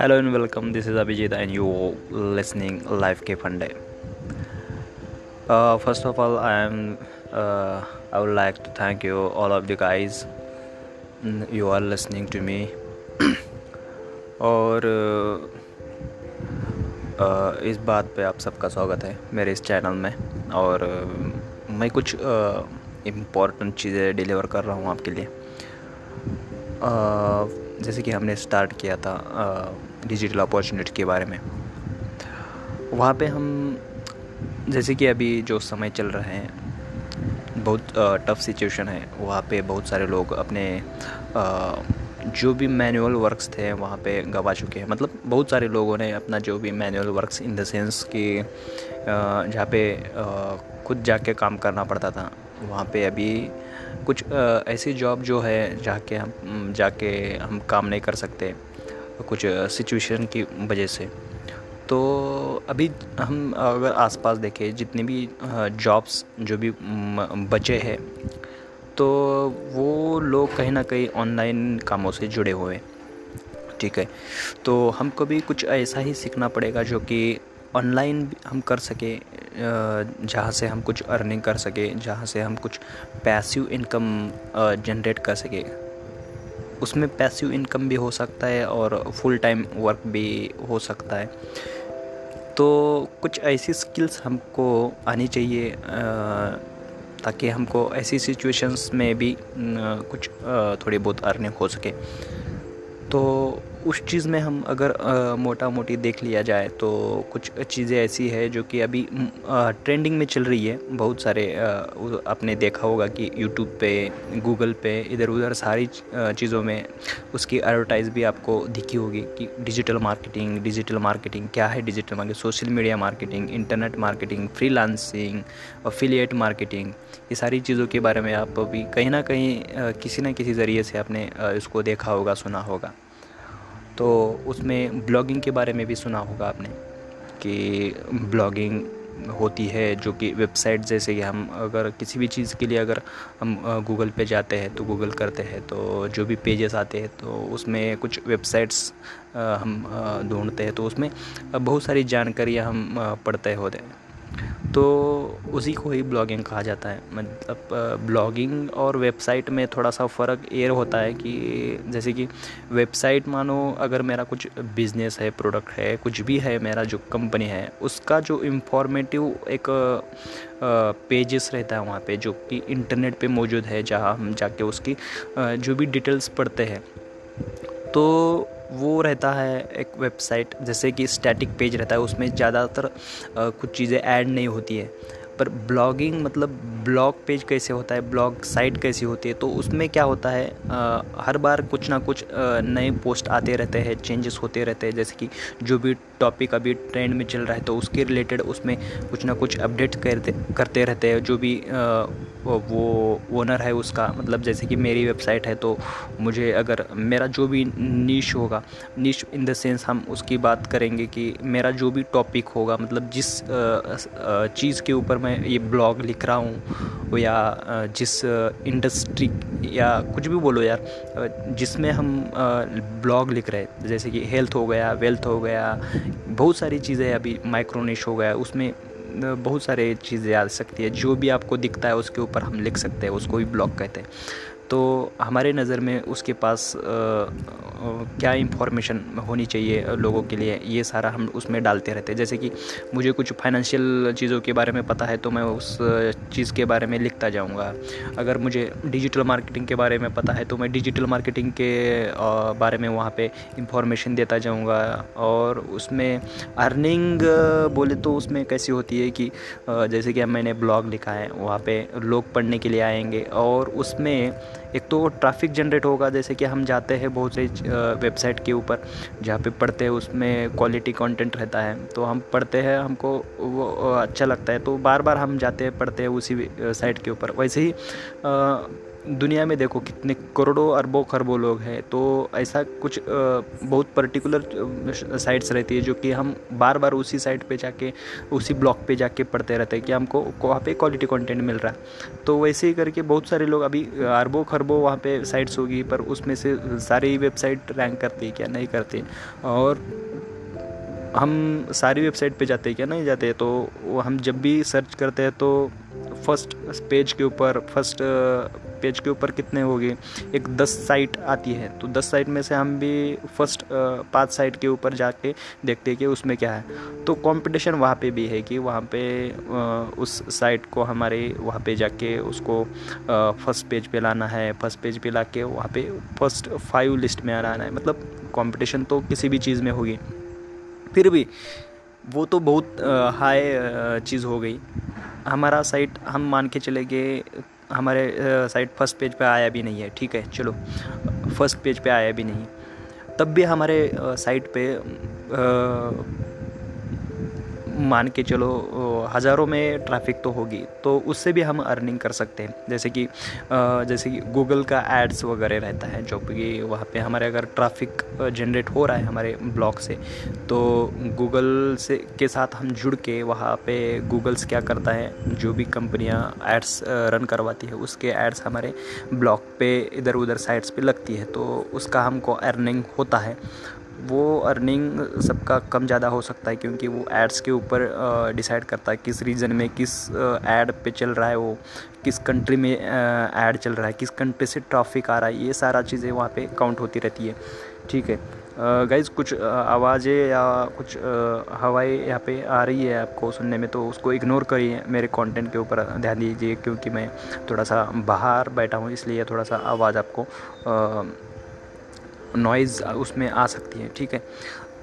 Hello and welcome this is Abhijit and you listening life के फंडे first of all I am I would like to thank you all of the guys you are listening to me और uh, uh, इस बात पे आप सबका स्वागत है मेरे इस चैनल में। और uh, मैं कुछ इम्पोर्टेंट चीज़ें डिलीवर कर रहा हूँ आपके लिए। uh, जैसे कि हमने स्टार्ट किया था डिजिटल अपॉर्चुनिटी के बारे में। वहाँ पे हम जैसे कि अभी जो समय चल रहे हैं बहुत टफ सिचुएशन है। वहाँ पे बहुत सारे लोग अपने आ, जो भी मैनुअल वर्क्स थे वहाँ पे गवा चुके हैं। मतलब बहुत सारे लोगों ने अपना जो भी manual works in the sense कि जहाँ पे खुद जाके काम करना पड़ता था। वहाँ पे अभी कुछ ऐसी जॉब जो है जाके हम जाके हम काम नहीं कर सकते, कुछ सिचुएशन की वजह से। तो अभी हम अगर आसपास देखें, जितने भी जॉब्स जो भी बचे हैं तो वो लोग कहीं ना कहीं ऑनलाइन कामों से जुड़े हुए हैं। ठीक है? तो हमको भी कुछ ऐसा ही सीखना पड़ेगा जो कि ऑनलाइन हम कर सके जहाँ से हम कुछ अर्निंग कर सके, जहाँ से हम कुछ पैसिव इनकम जनरेट कर सके। उसमें पैसिव इनकम भी हो सकता है और फुल टाइम वर्क भी हो सकता है। तो कुछ ऐसी स्किल्स हमको आनी चाहिए ताकि हमको ऐसी सिचुएशंस में भी कुछ थोड़ी बहुत अर्निंग हो सके। तो उस चीज़ में हम अगर मोटा मोटी देख लिया जाए तो कुछ चीज़ें ऐसी है जो कि अभी ट्रेंडिंग में चल रही है। बहुत सारे आपने देखा होगा कि यूट्यूब पे गूगल पे इधर उधर सारी चीज़ों में उसकी एडवर्टाइज भी आपको दिखी होगी कि डिजिटल मार्केटिंग डिजिटल मार्केटिंग क्या है digital marketing social media marketing internet marketing freelancing affiliate marketing ये सारी चीज़ों के बारे में आप अभी कहीं ना कहीं किसी न किसी ज़रिए से आपने इसको देखा होगा, सुना होगा। तो उसमें ब्लॉगिंग के बारे में भी सुना होगा आपने कि ब्लॉगिंग होती है जो कि वेबसाइट जैसे कि हम अगर किसी भी चीज़ के लिए अगर हम गूगल पे जाते हैं तो गूगल करते हैं तो जो भी पेजेस आते हैं तो उसमें कुछ वेबसाइट्स हम ढूंढते हैं तो उसमें बहुत सारी जानकारियाँ हम पढ़ते होते हैं। तो उसी को ही ब्लॉगिंग कहा जाता है। मतलब ब्लॉगिंग और वेबसाइट में थोड़ा सा फ़र्क ये होता है कि जैसे कि वेबसाइट मानो अगर मेरा कुछ बिज़नेस है प्रोडक्ट है, कुछ भी है, मेरा जो कंपनी है, उसका जो इंफॉर्मेटिव एक पेजेस रहता है वहाँ पे जो कि इंटरनेट पे मौजूद है, जहाँ हम जाके उसकी जो भी डिटेल्स पढ़ते हैं। तो वो रहता है एक वेबसाइट जैसे कि स्टैटिक पेज रहता है उसमें ज़्यादातर कुछ चीज़ें ऐड नहीं होती है। पर ब्लॉगिंग मतलब ब्लॉग पेज कैसे होता है ब्लॉग साइट कैसी होती है तो उसमें क्या होता है आ, हर बार कुछ ना कुछ नए पोस्ट आते रहते हैं चेंजेस होते रहते हैं जैसे कि जो भी टॉपिक अभी ट्रेंड में चल रहा है तो उसके रिलेटेड उसमें कुछ ना कुछ अपडेट करते करते रहते हैं जो भी आ, वो ओनर है उसका मतलब जैसे कि मेरी वेबसाइट है तो मुझे अगर मेरा जो भी नीश होगा नीश इन द सेंस हम उसकी बात करेंगे कि मेरा जो भी टॉपिक होगा मतलब जिस चीज़ के ऊपर मैं ये ब्लॉग लिख रहा हूँ, या जिस इंडस्ट्री या कुछ भी बोलो यार जिसमें हम ब्लॉग लिख रहे हैं, जैसे कि हेल्थ हो गया वेल्थ हो गया, बहुत सारी चीज़ें अभी माइक्रोनिश हो गया, उसमें बहुत सारे चीज़ें आ सकती है। जो भी आपको दिखता है, उसके ऊपर हम लिख सकते हैं, उसको भी ब्लॉग कहते हैं। तो हमारे नज़र में उसके पास आ, क्या इंफॉर्मेशन होनी चाहिए लोगों के लिए? ये सारा हम उसमें डालते रहते हैं। जैसे कि मुझे कुछ फाइनेंशियल चीज़ों के बारे में पता है तो मैं उस चीज़ के बारे में लिखता जाऊँगा। अगर मुझे डिजिटल मार्केटिंग के बारे में पता है तो मैं डिजिटल मार्केटिंग के बारे में वहाँ पे इंफॉर्मेशन देता जाऊँगा। और उसमें अर्निंग बोले तो उसमें कैसी होती है कि जैसे कि मैंने ब्लॉग लिखा है वहाँ पर लोग पढ़ने के लिए आएँगे और उसमें एक तो ट्रैफ़िक जनरेट होगा, जैसे कि हम जाते हैं बहुत से वेबसाइट के ऊपर, जहाँ पे पढ़ते हैं, उसमें क्वालिटी कंटेंट रहता है। तो हम पढ़ते हैं, हमको वो अच्छा लगता है। तो बार बार हम जाते हैं, पढ़ते हैं उसी साइट के ऊपर। वैसे ही दुनिया में देखो कितने करोड़ों अरबों खरबों लोग हैं तो ऐसा कुछ बहुत पर्टिकुलर साइट्स रहती है जो कि हम बार बार उसी साइट पे जाके, उसी ब्लॉग पे जाके पढ़ते रहते हैं कि हमको वहाँ पे क्वालिटी कंटेंट मिल रहा है। तो वैसे ही करके बहुत सारे लोग अभी अरबों खरबों वहाँ पे साइट्स होगी, पर उसमें से सारी वेबसाइट रैंक करती है क्या नहीं करती और हम सारी वेबसाइट पे जाते हैं क्या नहीं जाते तो हम जब भी सर्च करते हैं तो फ़र्स्ट पेज के ऊपर फ़र्स्ट पेज के ऊपर कितने होंगे? एक दस साइट आती है। तो दस साइट में से हम भी फ़र्स्ट पाँच साइट के ऊपर जाके देखते हैं कि उसमें क्या है। तो कंपटीशन वहाँ पे भी है कि वहाँ पे उस साइट को हमारे वहाँ पे जाके उसको फ़र्स्ट पेज पे लाना है। फ़र्स्ट पेज पे ला के वहाँ पे फ़र्स्ट फाइव लिस्ट में आना है। मतलब कंपटीशन तो किसी भी चीज़ में होगी। फिर भी वो तो बहुत हाई चीज़ हो गई। हमारा साइट हम मान के चले गए हमारे साइट फ़र्स्ट पेज पे आया भी नहीं है, ठीक है, चलो फ़र्स्ट पेज पे आया भी नहीं। तब भी हमारे साइट पे मान के चलो हज़ारों में ट्रैफ़िक तो होगी तो उससे भी हम अर्निंग कर सकते हैं। जैसे कि जैसे कि गूगल का एड्स वगैरह रहता है, जो कि वहाँ पे हमारे अगर ट्रैफ़िक जनरेट हो रहा है हमारे ब्लॉग से तो गूगल से, के साथ हम जुड़ के वहाँ पे गूगल्स क्या करता है, जो भी कंपनियाँ एड्स रन करवाती है, उसके एड्स हमारे ब्लॉग पे इधर उधर साइट्स पे लगती है तो उसका हमको अर्निंग होता है। वो अर्निंग सबका कम ज़्यादा हो सकता है क्योंकि वो एड्स के ऊपर डिसाइड करता है किस रीजन में किस एड पे चल रहा है वो, किस कंट्री में ऐड चल रहा है, किस कंट्री से ट्रैफ़िक आ रहा है, ये सारा चीज़ें वहाँ पे काउंट होती रहती है। ठीक है। गाइज़ कुछ आवाज़ें या कुछ हवाएँ यहाँ पे आ रही है आपको सुनने में तो उसको इग्नोर करिए मेरे कंटेंट के ऊपर, ध्यान दीजिए, क्योंकि मैं थोड़ा सा बाहर बैठा हूँ, इसलिए थोड़ा सा आवाज़ आपको नॉइज़ उसमें आ सकती है, ठीक है?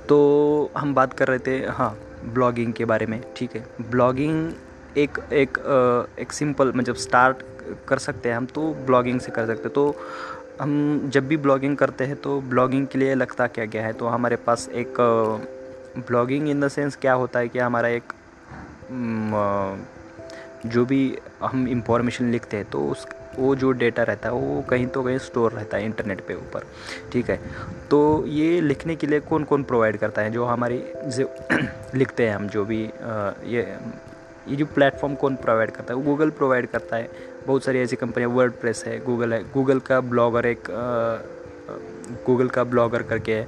तो हम बात कर रहे थे हाँ ब्लॉगिंग के बारे में, ठीक है? ब्लॉगिंग एक एक एक सिंपल मतलब स्टार्ट कर सकते हैं हम तो ब्लॉगिंग से कर सकते हैं। तो हम जब भी ब्लॉगिंग करते हैं तो ब्लॉगिंग के लिए लगता क्या क्या है? तो हमारे पास एक ब्लॉगिंग इन द सेंस क्या होता है कि हमारा एक जो भी हम इंफॉर्मेशन लिखते हैं तो उस वो जो डेटा रहता है, वो कहीं तो कहीं स्टोर रहता है इंटरनेट पे ऊपर, ठीक है? तो ये लिखने के लिए कौन कौन प्रोवाइड करता है? जो हमारी जो लिखते हैं हम, जो भी ये ये जो प्लेटफॉर्म कौन प्रोवाइड करता है? वो गूगल प्रोवाइड करता है। बहुत सारी ऐसी कंपनियाँ वर्ड प्रेस है गूगल है। गूगल का ब्लॉगर एक गूगल का ब्लॉगर करके है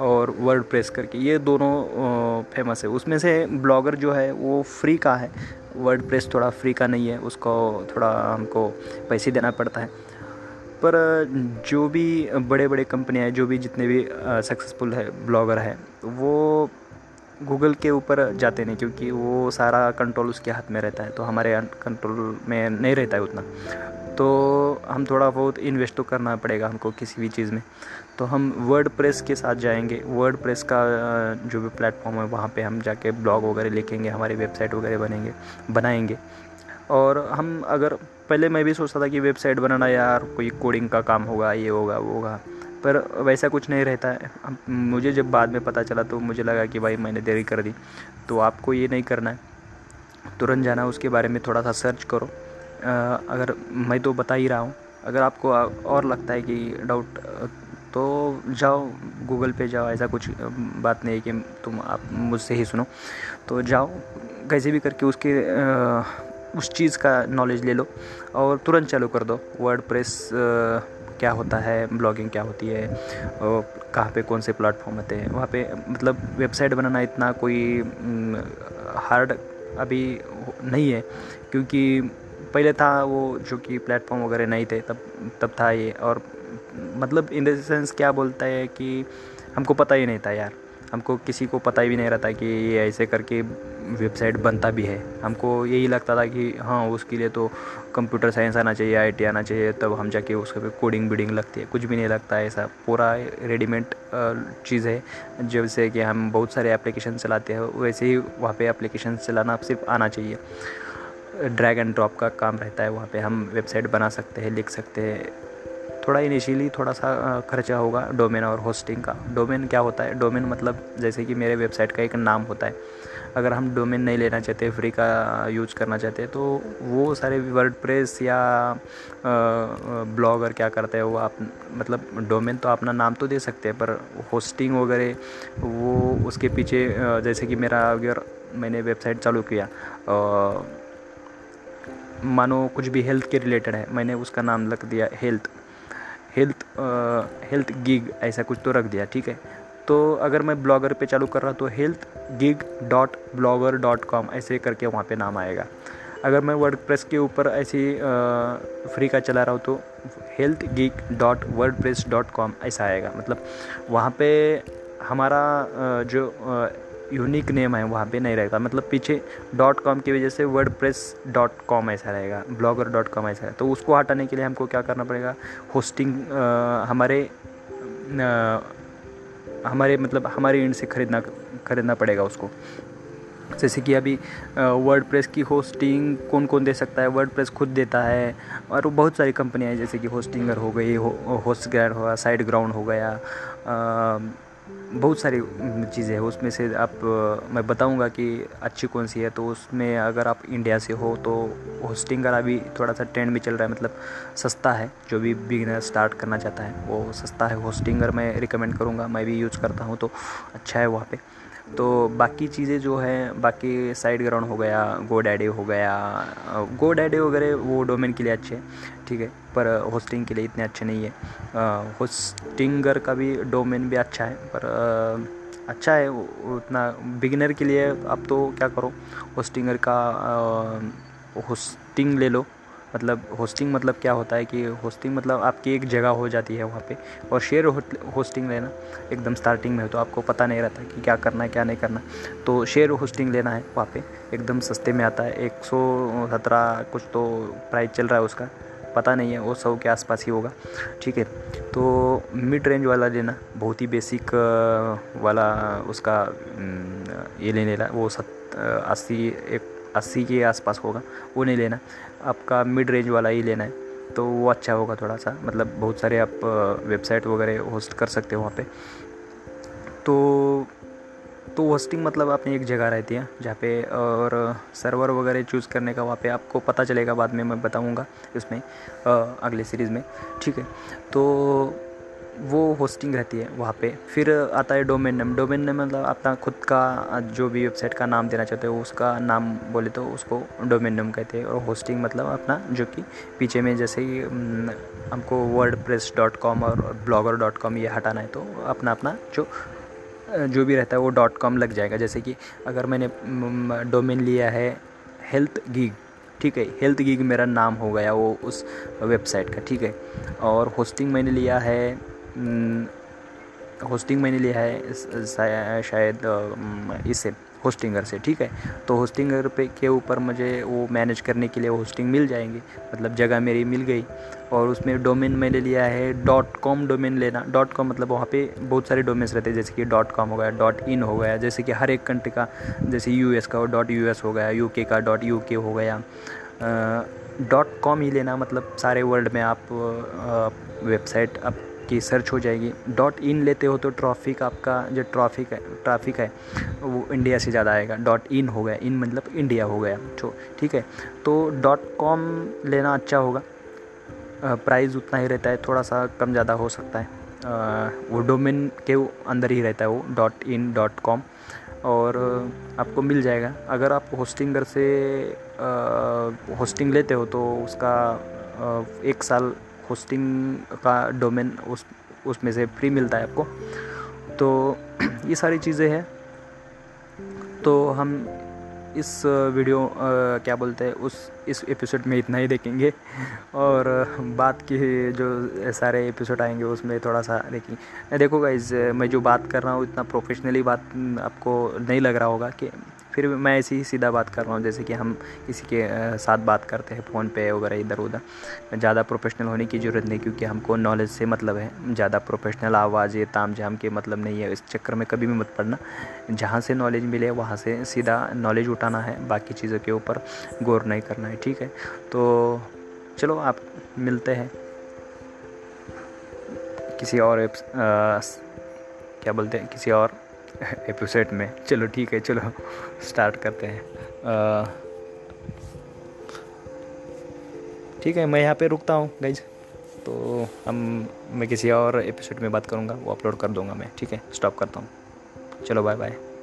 और वर्ड प्रेस करके, ये दोनों फ़ेमस है। उसमें से ब्लॉगर जो है, वो फ्री का है। वर्ड प्रेस थोड़ा फ्री का नहीं है, उसको थोड़ा हमको पैसे देना पड़ता है। पर जो भी बड़े बड़े कंपनियाँ हैं, जो भी जितने भी सक्सेसफुल है ब्लॉगर है, वो गूगल के ऊपर जाते नहीं, क्योंकि वो सारा कंट्रोल उसके हाथ में रहता है। तो हमारे कंट्रोल में नहीं रहता है उतना। तो हम थोड़ा बहुत इन्वेस्ट तो करना पड़ेगा हमको किसी भी चीज़ में। तो हम वर्ड प्रेस के साथ जाएँगे। वर्ड प्रेस का जो भी प्लेटफॉर्म है, वहाँ पे हम जाके ब्लॉग वगैरह लिखेंगे, हमारी वेबसाइट वगैरह बनेंगे, बनाएँगे। और हम अगर, पहले मैं भी सोचता था कि वेबसाइट बनाना यार, कोई कोडिंग का काम होगा, ये होगा, वो होगा। पर वैसा कुछ नहीं रहता है। मुझे जब बाद में पता चला तो मुझे लगा कि भाई मैंने देरी कर दी। तो आपको ये नहीं करना है। तुरंत जाना, उसके बारे में थोड़ा सा सर्च करो। अगर मैं तो बता ही रहा हूँ, अगर आपको और लगता है कि डाउट तो जाओ गूगल पे जाओ, ऐसा कुछ बात नहीं है कि तुम आप मुझसे ही सुनो। तो जाओ, कैसे भी करके उसके उस चीज़ का नॉलेज ले लो और तुरंत चालू कर दो। वर्ड प्रेस क्या होता है ब्लॉगिंग क्या होती है और कहाँ पे कौन से प्लेटफॉर्म होते हैं, वहाँ पे मतलब वेबसाइट बनाना इतना कोई हार्ड अभी नहीं है, क्योंकि पहले था वो जो कि प्लेटफॉर्म वगैरह नहीं थे, तब तब था ये। और मतलब इन द सेंस क्या बोलता है कि हमको पता ही नहीं था यार। हमको किसी को पता ही भी नहीं रहता कि ये ऐसे करके वेबसाइट बनता भी है। हमको यही लगता था कि हाँ उसके लिए तो कंप्यूटर साइंस आना चाहिए आईटी आना चाहिए, तब हम जाके उसके पे कोडिंग बीडिंग लगती है। कुछ भी नहीं लगता है ऐसा। पूरा रेडीमेड चीज़ है। जैसे कि हम बहुत सारे एप्लीकेशन चलाते हैं, वैसे ही वहाँ पे एप्लीकेशन चलाना सिर्फ़ आना चाहिए। ड्रैग एंड ड्रॉप का काम रहता है, वहाँ पे हम वेबसाइट बना सकते हैं, लिख सकते हैं। थोड़ा इनिशियली थोड़ा सा खर्चा होगा डोमेन और होस्टिंग का। डोमेन क्या होता है? डोमेन मतलब जैसे कि मेरे वेबसाइट का एक नाम होता है। अगर हम डोमेन नहीं लेना चाहते फ्री का यूज़ करना चाहते हैं तो वो सारे वर्ड प्रेस या ब्लॉगर क्या करते हैं, वो आप मतलब डोमेन तो अपना नाम तो दे सकते हैं, पर होस्टिंग वगैरह, वो उसके पीछे जैसे कि मेरा, अगर मैंने वेबसाइट चालू किया मानो कुछ भी हेल्थ के रिलेटेड है। मैंने उसका नाम रख दिया हेल्थ हेल्थ हेल्थ गिग ऐसा कुछ तो रख दिया, ठीक है? तो अगर मैं ब्लॉगर पे चालू कर रहा तो health gig dot blogger dot com ऐसे करके वहाँ पे नाम आएगा। अगर मैं वर्ड प्रेस के ऊपर ऐसी फ्री का चला रहा हूँ तो health gig dot wordpress dot com ऐसा आएगा। मतलब वहाँ पे हमारा जो यूनिक नेम है वहाँ पे नहीं रहेगा। मतलब पीछे डॉट कॉम की वजह से वर्ड प्रेस डॉट कॉम ऐसा रहेगा ब्लॉगर डॉट कॉम ऐसा है तो उसको हटाने के लिए हमको क्या करना पड़ेगा? होस्टिंग हमारे आ, हमारे मतलब हमारे इंड से ख़रीदना ख़रीदना पड़ेगा उसको। जैसे कि अभी वर्ड प्रेस की होस्टिंग कौन कौन दे सकता है? वर्ड प्रेस खुद देता है और बहुत सारी कंपनियाँ हैं जैसे कि होस्टिंगर हो गई हो होस्ट ग्राउंड हुआ साइड ग्राउंड हो गया बहुत सारी चीज़ें हैं। उसमें से आप, मैं बताऊँगा कि अच्छी कौन सी है। तो उसमें अगर आप इंडिया से हो तो होस्टिंग का अभी थोड़ा सा ट्रेंड में चल रहा है। मतलब सस्ता है, जो भी बिगनर स्टार्ट करना चाहता है, वो सस्ता है। होस्टिंगर मैं रिकमेंड करूँगा, मैं भी यूज़ करता हूँ तो अच्छा है वहाँ पर तो बाकी चीज़ें जो है बाकी साइड ग्राउंड हो गया गो डैडे हो गया गो डैडे वगैरह वो डोमेन के लिए अच्छे हैं ठीक है पर होस्टिंग के लिए इतने अच्छे नहीं है। होस्टिंगर का भी डोमेन भी अच्छा है पर आ, अच्छा है उतना बिगिनर के लिए अब तो क्या करो होस्टिंगर का होस्टिंग ले लो। मतलब होस्टिंग मतलब क्या होता है कि होस्टिंग मतलब आपकी एक जगह हो जाती है वहाँ पे और शेयर होस्टिंग लेना एकदम स्टार्टिंग में हो तो आपको पता नहीं रहता कि क्या करना है, क्या नहीं करना तो शेयर होस्टिंग लेना है वहाँ पे, एकदम सस्ते में आता है, एक सौ सत्रह कुछ तो प्राइस चल रहा है उसका, पता नहीं है, वो सौ के आसपास ही होगा, ठीक है। तो मिड रेंज वाला लेना, बहुत ही बेसिक वाला उसका ये लेने ला वो सत अस्सी, एक, अस्सी के आसपास होगा, वो नहीं लेना। आपका मिड रेंज वाला ही लेना है तो वो अच्छा होगा थोड़ा सा मतलब बहुत सारे आप वेबसाइट वगैरह होस्ट कर सकते हो वहाँ पे। तो तो होस्टिंग मतलब आपने एक जगह रहती है जहाँ पे, और सर्वर वगैरह चूज़ करने का वहाँ पे आपको पता चलेगा बाद में मैं बताऊँगा इसमें अगले सीरीज़ में। ठीक है तो वो होस्टिंग रहती है वहाँ पे। फिर आता है डोमेन नेम डोमेन नेम मतलब अपना खुद का, जो भी वेबसाइट का नाम देना चाहते हो, उसका नाम बोले तो उसको डोमेन नेम कहते हैं। और होस्टिंग मतलब अपना, जो कि पीछे में जैसे ही हमको वर्ड प्रेस डॉट कॉम और ब्लॉगर डॉट कॉम ये हटाना है तो अपना अपना जो जो भी रहता है वो डॉट कॉम लग जाएगा। जैसे कि अगर मैंने डोमेन लिया है हेल्थ गीग ठीक है हेल्थ गीग मेरा नाम हो गया वो उस वेबसाइट का, ठीक है। और होस्टिंग मैंने लिया है होस्टिंग मैंने लिया है शायद इससे होस्टिंगर से, ठीक है? तो होस्टिंगर पे के ऊपर मुझे वो मैनेज करने के लिए होस्टिंग मिल जाएँगे। मतलब जगह मेरी मिल गई। और उसमें डोमेन मैंने लिया है डॉट कॉम डोमेन लेना। डॉट कॉम मतलब वहाँ पे बहुत सारे डोमेन्स रहते हैं, जैसे कि डॉट कॉम हो गया डॉट इन हो गया, जैसे कि हर एक कंट्री का, जैसे यू एस का डॉट यू हो गया यू के डॉट यू हो गया। डॉट कॉम ही लेना मतलब सारे वर्ल्ड में आप वेबसाइट आप की सर्च हो जाएगी। डॉट इन लेते हो तो ट्रॉफिक आपका जो ट्रॉफिक है ट्रैफ़िक है, वो इंडिया से ज़्यादा आएगा। डॉट इन हो गया। इन मतलब इंडिया हो गया। तो ठीक है। तो डॉट कॉम लेना अच्छा होगा। प्राइस उतना ही रहता है। थोड़ा सा कम ज़्यादा हो सकता है। वो डोमेन के अंदर ही रहता है वो। डॉट इन डॉट कॉम और आपको मिल जाएगा। अगर आप होस्टिंगर से होस्टिंग लेते हो तो उसका एक साल होस्टिंग का डोमेन उस उसमें से फ्री मिलता है आपको। तो ये सारी चीज़ें हैं। तो हम इस वीडियो आ, क्या बोलते हैं उस इस एपिसोड में इतना ही देखेंगे। और बात की जो सारे एपिसोड आएँगे उसमें थोड़ा सा देखेंगे। देखो गाइज़ मैं जो बात कर रहा हूँ इतना प्रोफेशनली बात आपको नहीं लग रहा होगा कि फिर मैं ऐसे ही सीधा बात कर रहा हूँ, जैसे कि हम किसी के साथ बात करते हैं फ़ोन पे वगैरह इधर उधर। ज़्यादा प्रोफेशनल होने की ज़रूरत नहीं, क्योंकि हमको नॉलेज से मतलब है। ज़्यादा प्रोफेशनल आवाज़ ये ताम झाम के मतलब नहीं है। इस चक्कर में कभी भी मत पड़ना। जहाँ से नॉलेज मिले, वहाँ से सीधा नॉलेज उठाना है। बाकी चीज़ों के ऊपर गौर नहीं करना है, ठीक है? तो चलो, आप मिलते हैं। किसी और एप क्या बोलते हैं? किसी और एपिसोड में। चलो ठीक है, चलो स्टार्ट करते हैं। ठीक है, मैं यहाँ पे रुकता हूँ गाइज़ तो हम, मैं किसी और एपिसोड में बात करूँगा, वो अपलोड कर दूँगा मैं, ठीक है? स्टॉप करता हूँ। चलो बाय बाय